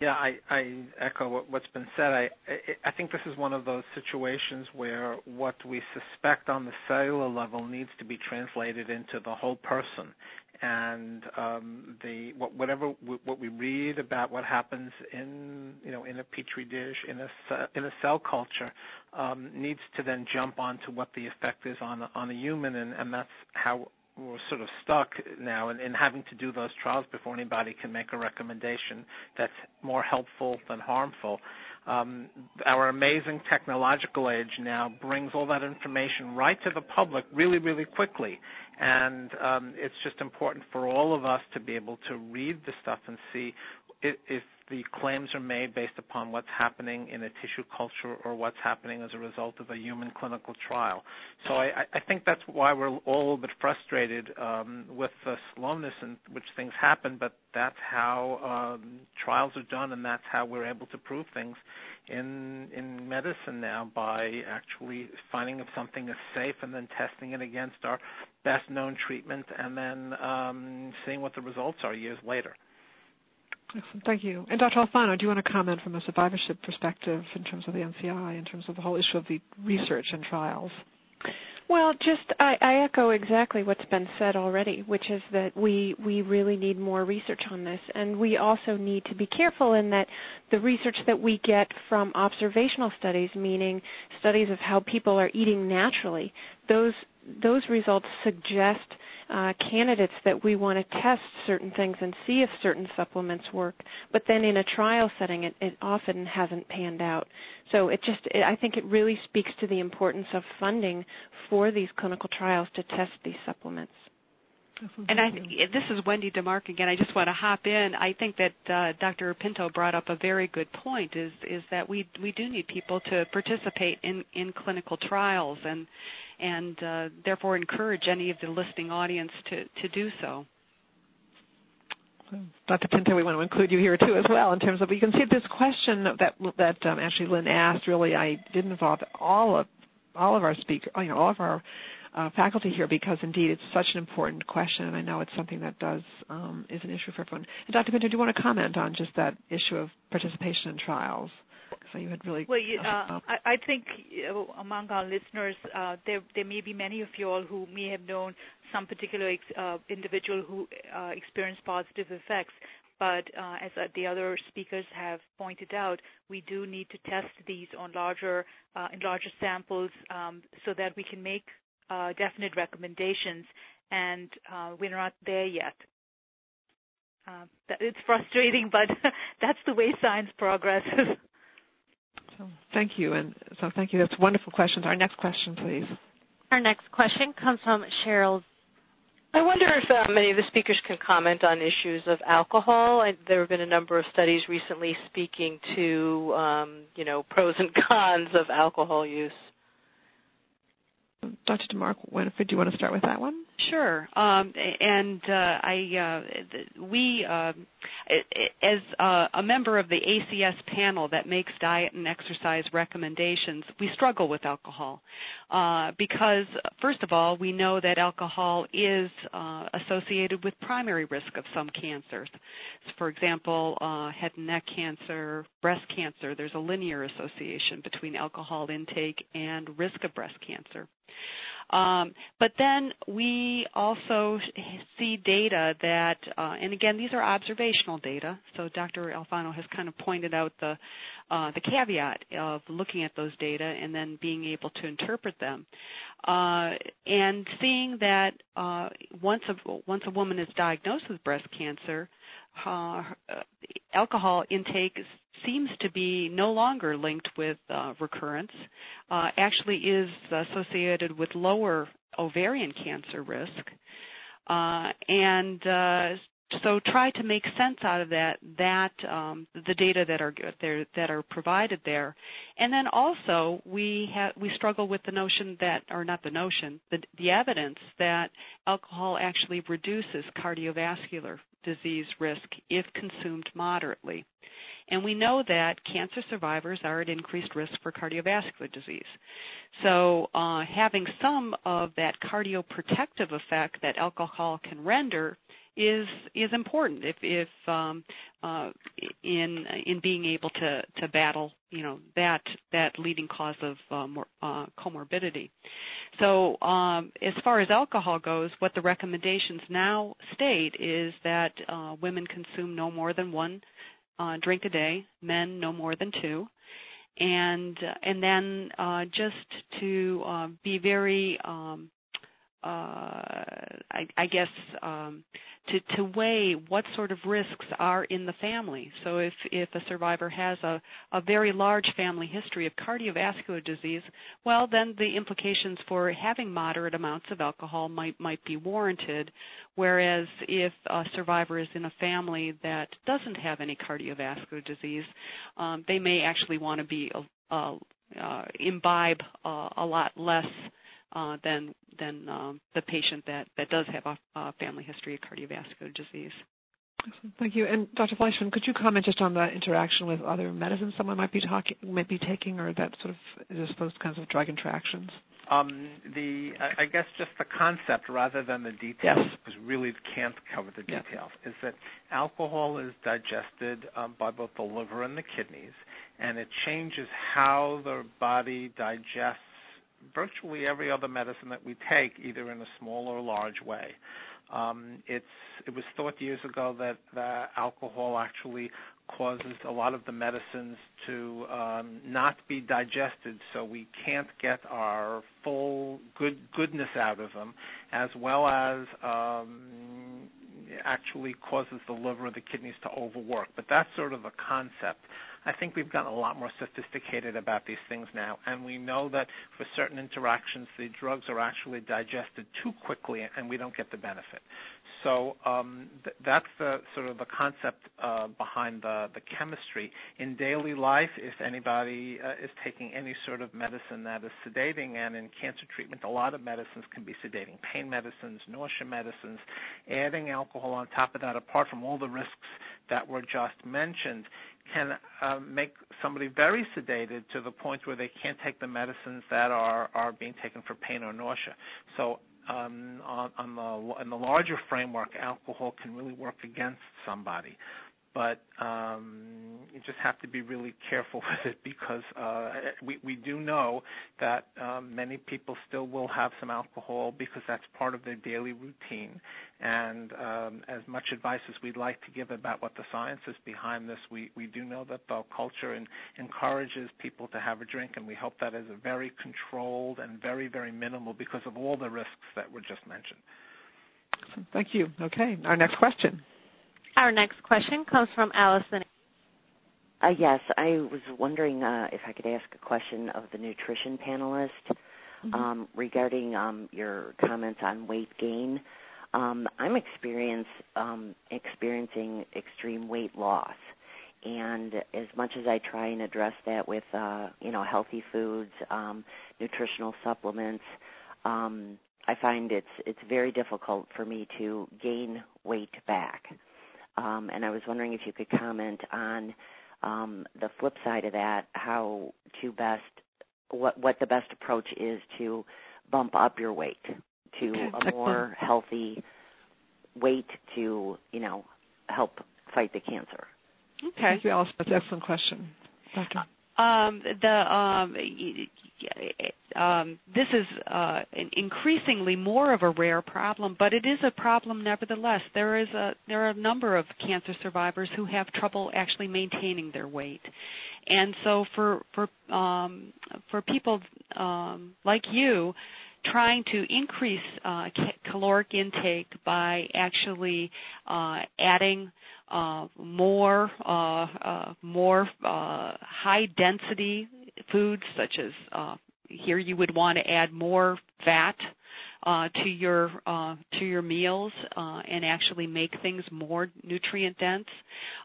Yeah, I, I echo what, what's been said. I, I, I think this is one of those situations where what we suspect on the cellular level needs to be translated into the whole person, and um, the what, whatever what we read about what happens in you know in a petri dish in a in a cell culture um, needs to then jump onto what the effect is on on a human, and, and that's how we're sort of stuck now in, in having to do those trials before anybody can make a recommendation that's more helpful than harmful. Um, our amazing technological age now brings all that information right to the public really, really quickly. And um, it's just important for all of us to be able to read the stuff and see if, if the claims are made based upon what's happening in a tissue culture or what's happening as a result of a human clinical trial. So I, I think that's why we're all a little bit frustrated um, with the slowness in which things happen, but that's how um, trials are done and that's how we're able to prove things in in medicine now by actually finding if something is safe and then testing it against our best known treatment and then um, seeing what the results are years later. Excellent. Thank you. And Dr. Alfano, do you want to comment from a survivorship perspective in terms of the NCI, in terms of the whole issue of the research and trials? Well, just I, I echo exactly what's been said already, which is that we we really need more research on this, and we also need to be careful in that the research that we get from observational studies, meaning studies of how people are eating naturally, those those results suggest uh, candidates that we want to test certain things and see if certain supplements work. But then in a trial setting, it, it often hasn't panned out. So it just, it, I think it really speaks to the importance of funding for these clinical trials to test these supplements. And I, this is Wendy DeMark again. I just want to hop in. I think that uh, Dr. Pinto brought up a very good point. Is is that we we do need people to participate in in clinical trials and and uh, therefore encourage any of the listening audience to to do so. Dr. Pinto, we want to include you here too as well in terms of you can see this question that that um, actually Lynn asked. Really, I didn't involve all of all of our speakers, you know, all of our uh, faculty here because indeed it's such an important question, and I know it's something that does um, is an issue for everyone. And Dr. Pinto, do you want to comment on just that issue of participation in trials? So you had really. Well, you, uh, I, I think uh, among our listeners, uh, there there may be many of you all who may have known some particular ex, uh, individual who uh, experienced positive effects. But uh, as uh, the other speakers have pointed out, we do need to test these on larger uh, in larger samples um, so that we can make uh, definite recommendations, and uh, we're not there yet. Uh, it's frustrating, but that's the way science progresses. So thank you, and so thank you. That's wonderful questions. Our next question, please. Our next question comes from Cheryl. I wonder if uh, many of the speakers can comment on issues of alcohol. I, there have been a number of studies recently speaking to, um, you know, pros and cons of alcohol use. Dr. DeMark Wahnefried, do you want to start with that one? Sure. Um, and uh, I, uh, we, uh, as uh, a member of the ACS panel that makes diet and exercise recommendations, we struggle with alcohol uh, because, first of all, we know that alcohol is uh, associated with primary risk of some cancers. For example, head and neck cancer, breast cancer. There's a linear association between alcohol intake and risk of breast cancer. Um, but then we also see data that, uh, and again, these are observational data. So Dr. Alfano has kind of pointed out the uh, the caveat of looking at those data and then being able to interpret them, uh, and seeing that uh, once a once a woman is diagnosed with breast cancer, uh, alcohol intake seems to be no longer linked with uh, recurrence, uh, actually is associated with lower ovarian cancer risk. Uh, and uh, so try to make sense out of that that um, the data that are there that are provided there, and then also we have we struggle with the notion that or not the notion the the evidence that alcohol actually reduces cardiovascular disease risk if consumed moderately. And we know that cancer survivors are at increased risk for cardiovascular disease. So uh, having some of that cardioprotective effect that alcohol can render is is important if if um, uh, in in being able to to battle you know that that leading cause of uh, more, uh, comorbidity. So um, as far as alcohol goes, what the recommendations now state is that uh, women consume no more than one uh, drink a day, men no more than two and and then uh, just to uh, be very um, I, I, guess um, to, to weigh what sort of risks are in the family. So if, if a survivor has a, a very large family history of cardiovascular disease, well, then the implications for having moderate amounts of alcohol might, might be warranted. Whereas if a survivor is in a family that doesn't have any cardiovascular disease, um, they may actually want to be uh, uh, imbibe uh, a lot less uh, than than um, the patient that, that does have a, a family history of cardiovascular disease. Thank you. And Dr. Fleischman, could you comment just on the interaction with other medicines someone might be talking, might be taking, or that sort of just those kinds of drug interactions? Um, the I guess just the concept rather than the details, yes. because really can't cover the details, yeah. is that alcohol is digested um, by both the liver and the kidneys, and it changes how the body digests virtually every other medicine that we take, either in a small or large way. Um, it's it was thought years ago that, that alcohol actually causes a lot of the medicines to um, not be digested, so we can't get our full good goodness out of them, as well as um, actually causes the liver or the kidneys to overwork. But that's sort of a concept. I think we've gotten a lot more sophisticated about these things now, and we know that for certain interactions, the drugs are actually digested too quickly, and we don't get the benefit. So um, th- that's the sort of the concept uh, behind the, the chemistry. In daily life, if anybody uh, is taking any sort of medicine that is sedating, and in cancer treatment, a lot of medicines can be sedating, pain medicines, nausea medicines, adding alcohol on top of that, apart from all the risks that were just mentioned, can uh, make somebody very sedated to the point where they can't take the medicines that are, are being taken for pain or nausea. So um, on, on the, in the larger framework, alcohol can really work against somebody but um, you just have to be really careful with it because uh, we, we do know that um, many people still will have some alcohol because that's part of their daily routine. And um, as much advice as we'd like to give about what the science is behind this, we, we do know that the culture in, encourages people to have a drink, and we hope that is a very controlled and very, very minimal because of all the risks that were just mentioned. Thank you. Okay, our next question. Our next question comes from Allison. Uh, yes, I was wondering uh, if I could ask a question of the nutrition panelist mm-hmm. um, regarding um, your comments on weight gain. Um, I'm experience, um, experiencing extreme weight loss, and as much as I try and address that with, uh, you know, healthy foods, um, nutritional supplements, um, I find it's it's very difficult for me to gain weight back. Um, and I was wondering if you could comment on um, the flip side of that, how to best, what, what the best approach is to bump up your weight to a more healthy weight to, you know, help fight the cancer. Okay. Thank you, Alice. That's an excellent question. Doctor. Um, the um, um, this is uh, increasingly more of a rare problem, but it is a problem nevertheless. There is a there are a number of cancer survivors who have trouble actually maintaining their weight, and so for for um, for people um, like you, trying to increase uh, caloric intake by actually uh, adding uh, more uh, uh, more uh, high density foods such as uh here you would want to add more fat uh, to your uh, to your meals uh, and actually make things more nutrient dense.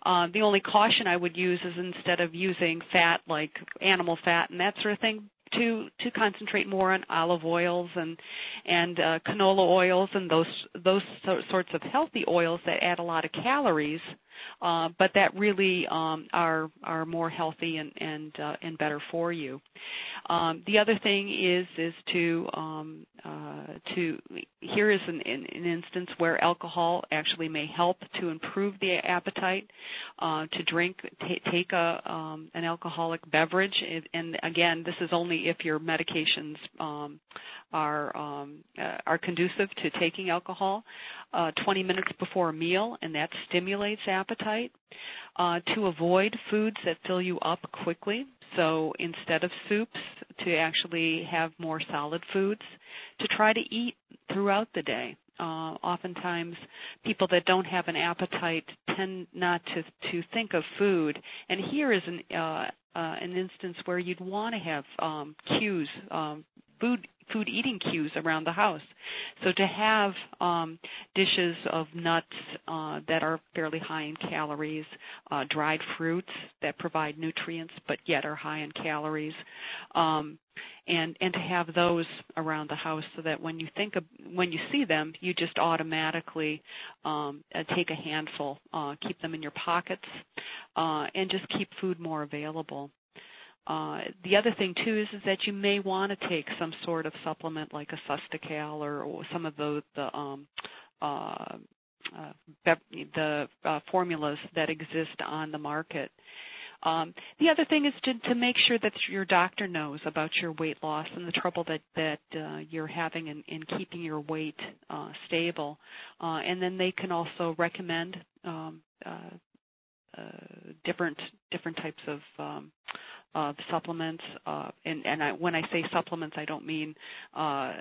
Uh the only caution I would use is instead of using fat like animal fat and that sort of thing, to to concentrate more on olive oils and and uh, canola oils and those those sorts of healthy oils that add a lot of calories uh, but that really um, are are more healthy and and uh, and better for you. Um, the other thing is is to um, uh, to here is an, an, instance where alcohol actually may help to improve the appetite. Uh, to drink, t- take a um, an alcoholic beverage, and again, this is only if your medications um, are um, uh, are conducive to taking alcohol. Uh, 20 minutes before a meal, and that stimulates appetite. Uh, to avoid foods that fill you up quickly, so instead of soups, to actually have more solid foods, to try to eat throughout the day. Uh, oftentimes, people that don't have an appetite tend not to to think of food. And here is an uh, uh, an instance where you'd want to have um, cues, um, food food eating cues around the house. So to have um, dishes of nuts uh, that are fairly high in calories, uh, dried fruits that provide nutrients but yet are high in calories, um, and and to have those around the house so that when you think of when you see them, you just automatically um, uh, take a handful, uh, keep them in your pockets, uh, and just keep food more available. Uh, the other thing too is, is that you may want to take some sort of supplement like a Sustacal or, or some of the, the um, uh, uh, the uh, formulas that exist on the market. Um, the other thing is to, to make sure that your doctor knows about your weight loss and the trouble that that uh, you're having in, in keeping your weight uh, stable, uh, and then they can also recommend um, uh, uh, different different types of um, uh, supplements. Uh, and and I, when I say supplements, I don't mean uh,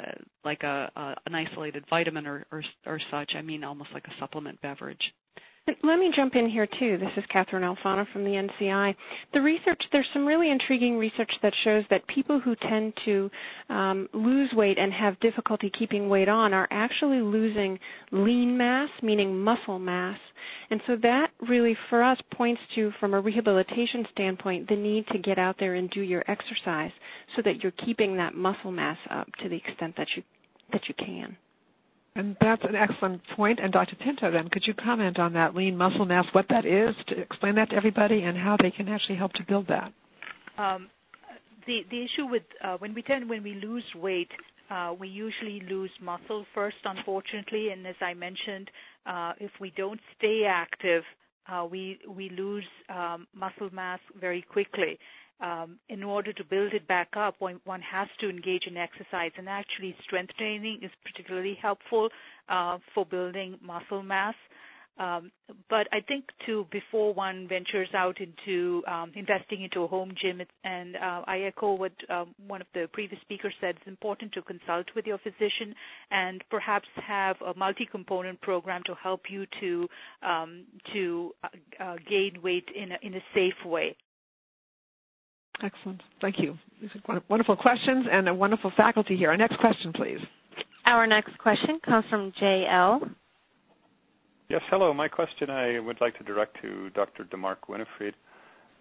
like a, a an isolated vitamin or, or or such. I mean almost like a supplement beverage. Let me jump in here too. This is Catherine Alfano from the NCI. The research, there's some really intriguing research that shows that people who tend to um, lose weight and have difficulty keeping weight on are actually losing lean mass, meaning muscle mass. And so that really, for us, points to, from a rehabilitation standpoint, the need to get out there and do your exercise so that you're keeping that muscle mass up to the extent that you that you can. And that's an excellent point. And Dr. Pinto, then, could you comment on that lean muscle mass, what that is, to explain that to everybody, and how they can actually help to build that? Um, the the issue with uh, when we tend when we lose weight, uh, we usually lose muscle first, unfortunately. And as I mentioned, uh, if we don't stay active, uh, we we lose um, muscle mass very quickly um, in order to build it back up, one, one, has to engage in exercise. And actually, strength training is particularly helpful uh, for building muscle mass. Um, but I think too, before one ventures out into um, investing into a home gym, and uh, I echo what um, one of the previous speakers said, it's important to consult with your physician and perhaps have a multi-component program to help you to um, to uh, uh, gain weight in a, in a safe way. Excellent. Thank you. These are wonderful questions and a wonderful faculty here. Our next question, please. Our next question comes from J.L. Yes, hello. My question I would like to direct to Dr. DeMark Wahnefried.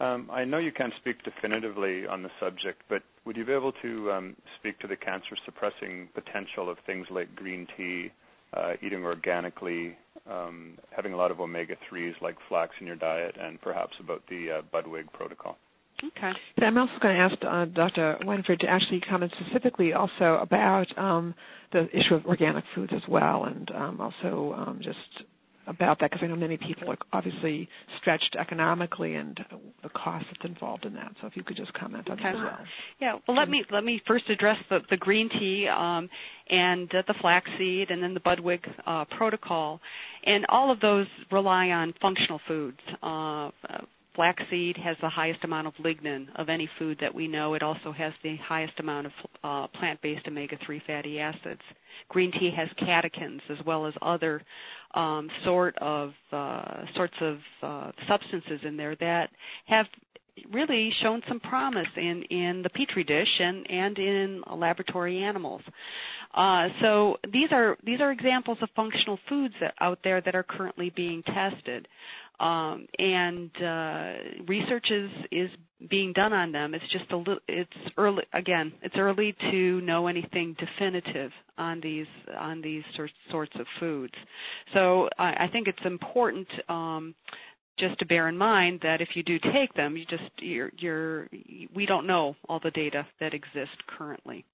Um, I know you can't speak definitively on the subject, but would you be able to um, speak to the cancer-suppressing potential of things like green tea, uh, eating organically, um, having a lot of omega-3s like flax in your diet, and perhaps about the uh, Budwig protocol? Okay. I'm also going to ask uh, Dr. Wahnefried to actually comment specifically also about um, the issue of organic foods as well, and um, also um, just about that because I know many people are obviously stretched economically and the cost that's involved in that. So if you could just comment on okay. that as well. Yeah. Well, let me let me first address the, the green tea um, and uh, the flaxseed and then the Budwig uh, protocol, and all of those rely on functional foods. Uh, Flaxseed has the highest amount of lignin of any food that we know. It also has the highest amount of uh, plant-based omega-3 fatty acids. Green tea has catechins as well as other um, sort of uh, sorts of uh, substances in there that have really shown some promise in, in the petri dish and, and in laboratory animals. Uh, so these are these are examples of functional foods that, out there that are currently being tested. Um, and uh, research is is being done on them. It's just a little. It's early again. It's early to know anything definitive on these on these sorts of foods. So I, I think it's important. Um, just to bear in mind that if you do take them, you just you're, you're we don't know all the data that exist currently.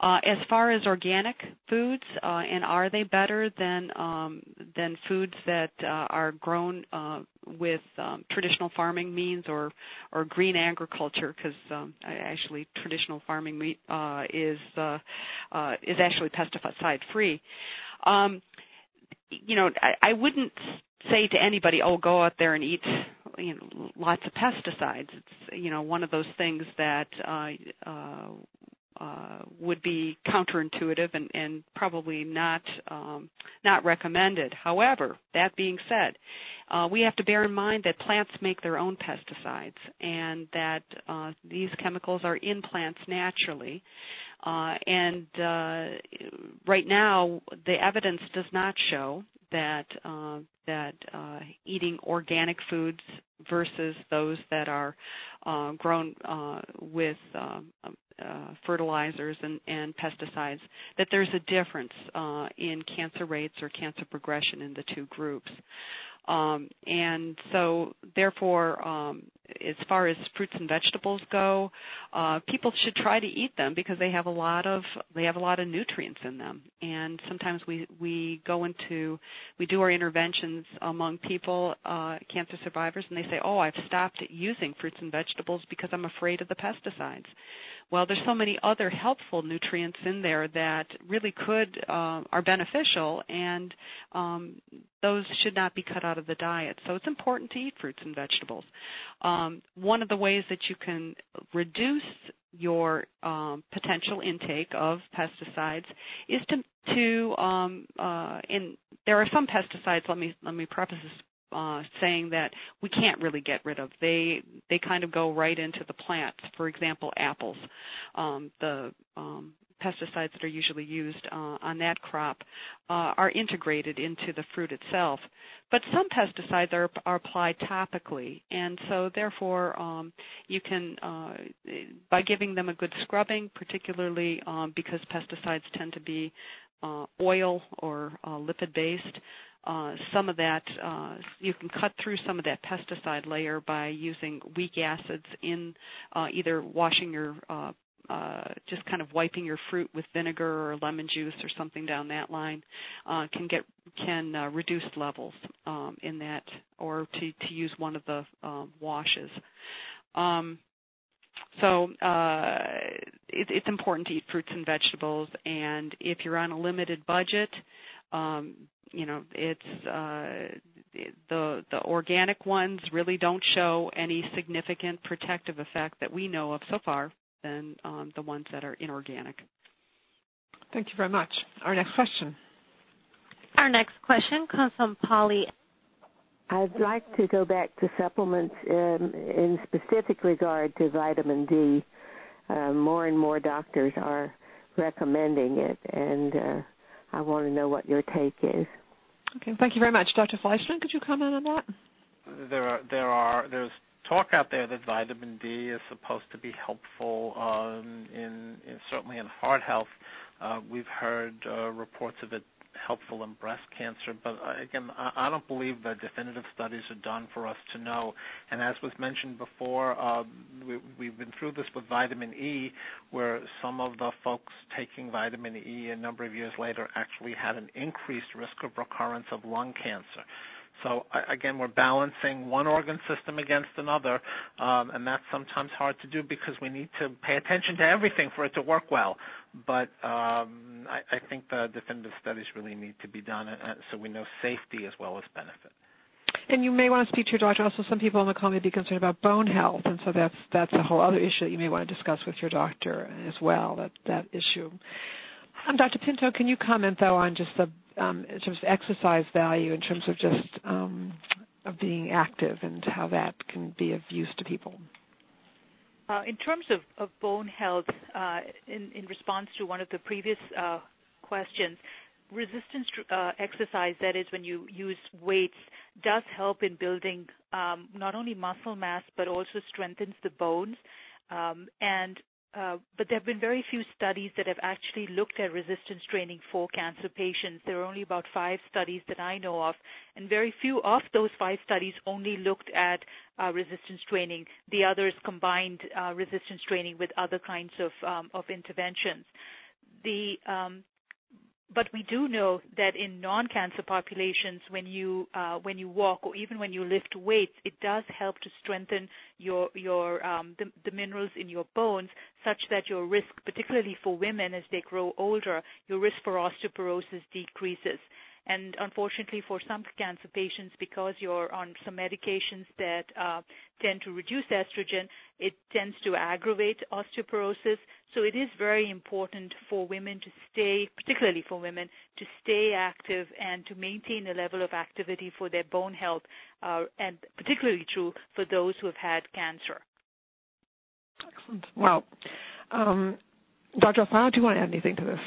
Uh, as far as organic foods, uh, and are they better than um, than foods that uh, are grown uh, with um, traditional farming means or or green agriculture? Because um, actually, traditional farming meat uh, is uh, uh, is actually pesticide free. Um, you know, I, I wouldn't say to anybody, "Oh, go out there and eat." You know, lots of pesticides. It's you know one of those things that uh, uh, uh, would be counterintuitive and, and probably not um, not recommended. However, that being said, uh, we have to bear in mind that plants make their own pesticides and that uh, these chemicals are in plants naturally. Uh, and uh, right now, the evidence does not show that uh, that uh, eating organic foods versus those that are uh, grown uh, with um, uh, fertilizers and, and, pesticides, that there's a difference uh, in cancer rates or cancer progression in the two groups. Um, and so, therefore, um, as far as fruits and vegetables go, uh, people should try to eat them because they have a lot of they have a lot of nutrients in them. And sometimes we we go into we do our interventions among people, uh, cancer survivors, and they say, "Oh, I've stopped using fruits and vegetables because I'm afraid of the pesticides." Well, there's so many other helpful nutrients in there that really could uh, are beneficial, and um, those should not be cut out of the diet. So it's important to eat fruits and vegetables. Um, one of the ways that you can reduce your um, potential intake of pesticides is to to um, uh, in there are some pesticides. Let me let me preface this uh, saying that we can't really get rid of. They they kind of go right into the plants. For example, apples. Um, the um, pesticides that are usually used uh, on that crop uh, are integrated into the fruit itself. But some pesticides are, are applied topically, and so therefore um, you can, uh, by giving them a good scrubbing, particularly um, because pesticides tend to be uh, oil or uh, lipid based, uh, some of that, uh, you can cut through some of that pesticide layer by using weak acids in uh, either washing your, uh, uh, just kind of wiping your fruit with vinegar or lemon juice or something down that line uh, can get can uh, reduce levels um, in that, or to to use one of the um, washes. Um, so uh, it, it's important to eat fruits and vegetables, and if you're on a limited budget, um, you know, it's uh, the the organic ones really don't show any significant protective effect that we know of so far than um, the ones that are inorganic. Thank you very much. Our next question. Our next question comes from Polly. I'd like to go back to supplements um, in specific regard to vitamin D. Uh, more and more doctors are recommending it, and uh, I want to know what your take is. Okay, thank you very much. Dr. Fleischman, could you comment on that? There are, there are, there's talk out there that vitamin D is supposed to be helpful um, in, in certainly in heart health. Uh, we've heard uh, reports of it helpful in breast cancer. But uh, again, I don't believe that definitive studies are done for us to know. And as was mentioned before, uh, we, we've been through this with vitamin E, where some of the folks taking vitamin E a number of years later actually had an increased risk of recurrence of lung cancer. So again, we're balancing one organ system against another, um, and that's sometimes hard to do because we need to pay attention to everything for it to work well. But um, I, I think the definitive studies really need to be done, so we know safety as well as benefit. And you may want to speak to your doctor. Also, some people on the call may be concerned about bone health, and so that's that's a whole other issue that you may want to discuss with your doctor as well. That that issue. Um, Dr. Pinto, can you comment though on just the um, in terms of exercise value, in terms of just um, of being active and how that can be of use to people? Uh, in terms of, of bone health, uh, in, in, response to one of the previous uh, questions, resistance uh, exercise, that is when you use weights, does help in building um, not only muscle mass but also strengthens the bones. Um, and uh, but there have been very few studies that have actually looked at resistance training for cancer patients. There are only about five studies that I know of, and very few of those five studies only looked at uh, resistance training. The others combined uh, resistance training with other kinds of, um, of interventions. The um, but we do know that in non-cancer populations, when you uh, when you walk or even when you lift weights, it does help to strengthen your your um, the, the minerals in your bones, such that your risk, particularly for women as they grow older, your risk for osteoporosis decreases. And unfortunately, for some cancer patients, because you're on some medications that uh, tend to reduce estrogen, it tends to aggravate osteoporosis. So it is very important for women to stay, particularly for women, to stay active and to maintain a level of activity for their bone health, uh, and particularly true for those who have had cancer. Excellent. Well, um, Dr. Alfano, do you want to add anything to this?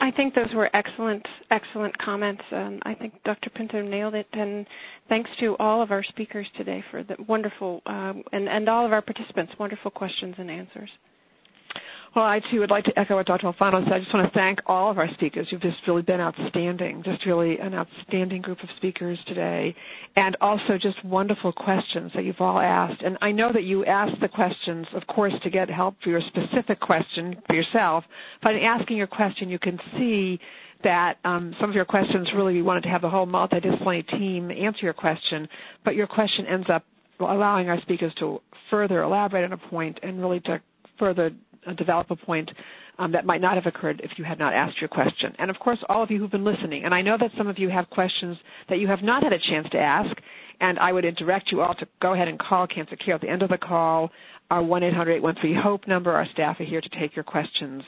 I think those were excellent, excellent comments. Um, I think Dr. Pinto nailed it, and thanks to all of our speakers today for the wonderful, um, and, and all of our participants, wonderful questions and answers. Well, I too would like to echo what Dr. Alfano said. I just want to thank all of our speakers. You've just really been outstanding, just really an outstanding group of speakers today, and also just wonderful questions that you've all asked. And I know that you asked the questions, of course, to get help for your specific question for yourself, but in asking your question, you can see that um, some of your questions really we wanted to have the whole multidisciplinary team answer your question, but your question ends up allowing our speakers to further elaborate on a point and really to further develop a point um, that might not have occurred if you had not asked your question. And of course, all of you who've been listening, and I know that some of you have questions that you have not had a chance to ask, and I would direct you all to go ahead and call Cancer Care at the end of the call, our 1-800-813-HOPE number. Our staff are here to take your questions,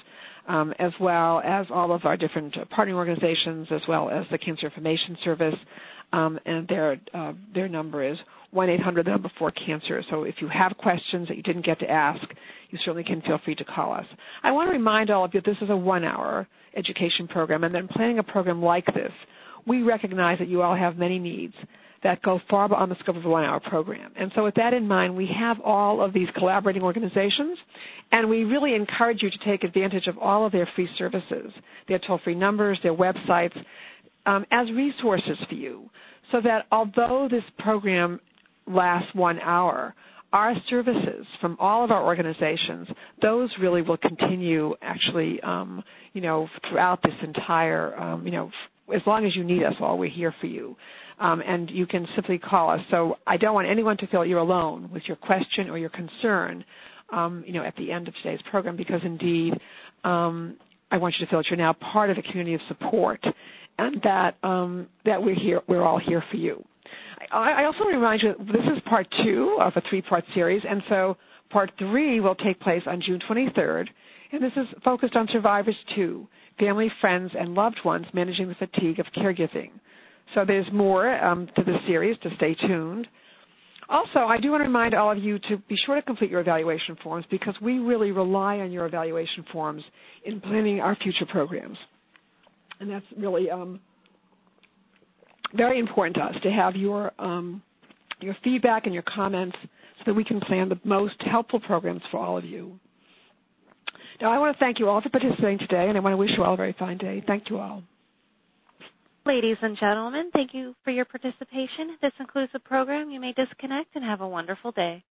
um, as well as all of our different partnering organizations, as well as the Cancer Information Service, um, and their uh, their number is 1-800 the number for cancer. So if you have questions that you didn't get to ask, you certainly can feel free to call us. I want to remind all of you this is a one-hour education program, and then planning a program like this, we recognize that you all have many needs that go far beyond the scope of a one-hour program. And so with that in mind, we have all of these collaborating organizations, and we really encourage you to take advantage of all of their free services, their toll-free numbers, their websites, um, as resources for you, so that although this program lasts one hour, our services from all of our organizations, those really will continue actually, um, you know, throughout this entire, um, you know, as long as you need us, while we're here for you. Um, and you can simply call us. So I don't want anyone to feel you're alone with your question or your concern, um, you know, at the end of today's program, because indeed, um, I want you to feel that you're now part of a community of support, and that um, that we're here, we're all here for you. I, I also remind you that this is part two of a three-part series, and so part three will take place on June 23rd, and this is focused on survivors too, family, friends, and loved ones managing the fatigue of caregiving. So there's more um, to the series, to stay tuned. Also, I do want to remind all of you to be sure to complete your evaluation forms because we really rely on your evaluation forms in planning our future programs. And that's really um, very important to us to have your um, your feedback and your comments so that we can plan the most helpful programs for all of you. Now, I want to thank you all for participating today, and I want to wish you all a very fine day. Thank you all. Ladies and gentlemen, thank you for your participation. This concludes the program. You may disconnect and have a wonderful day.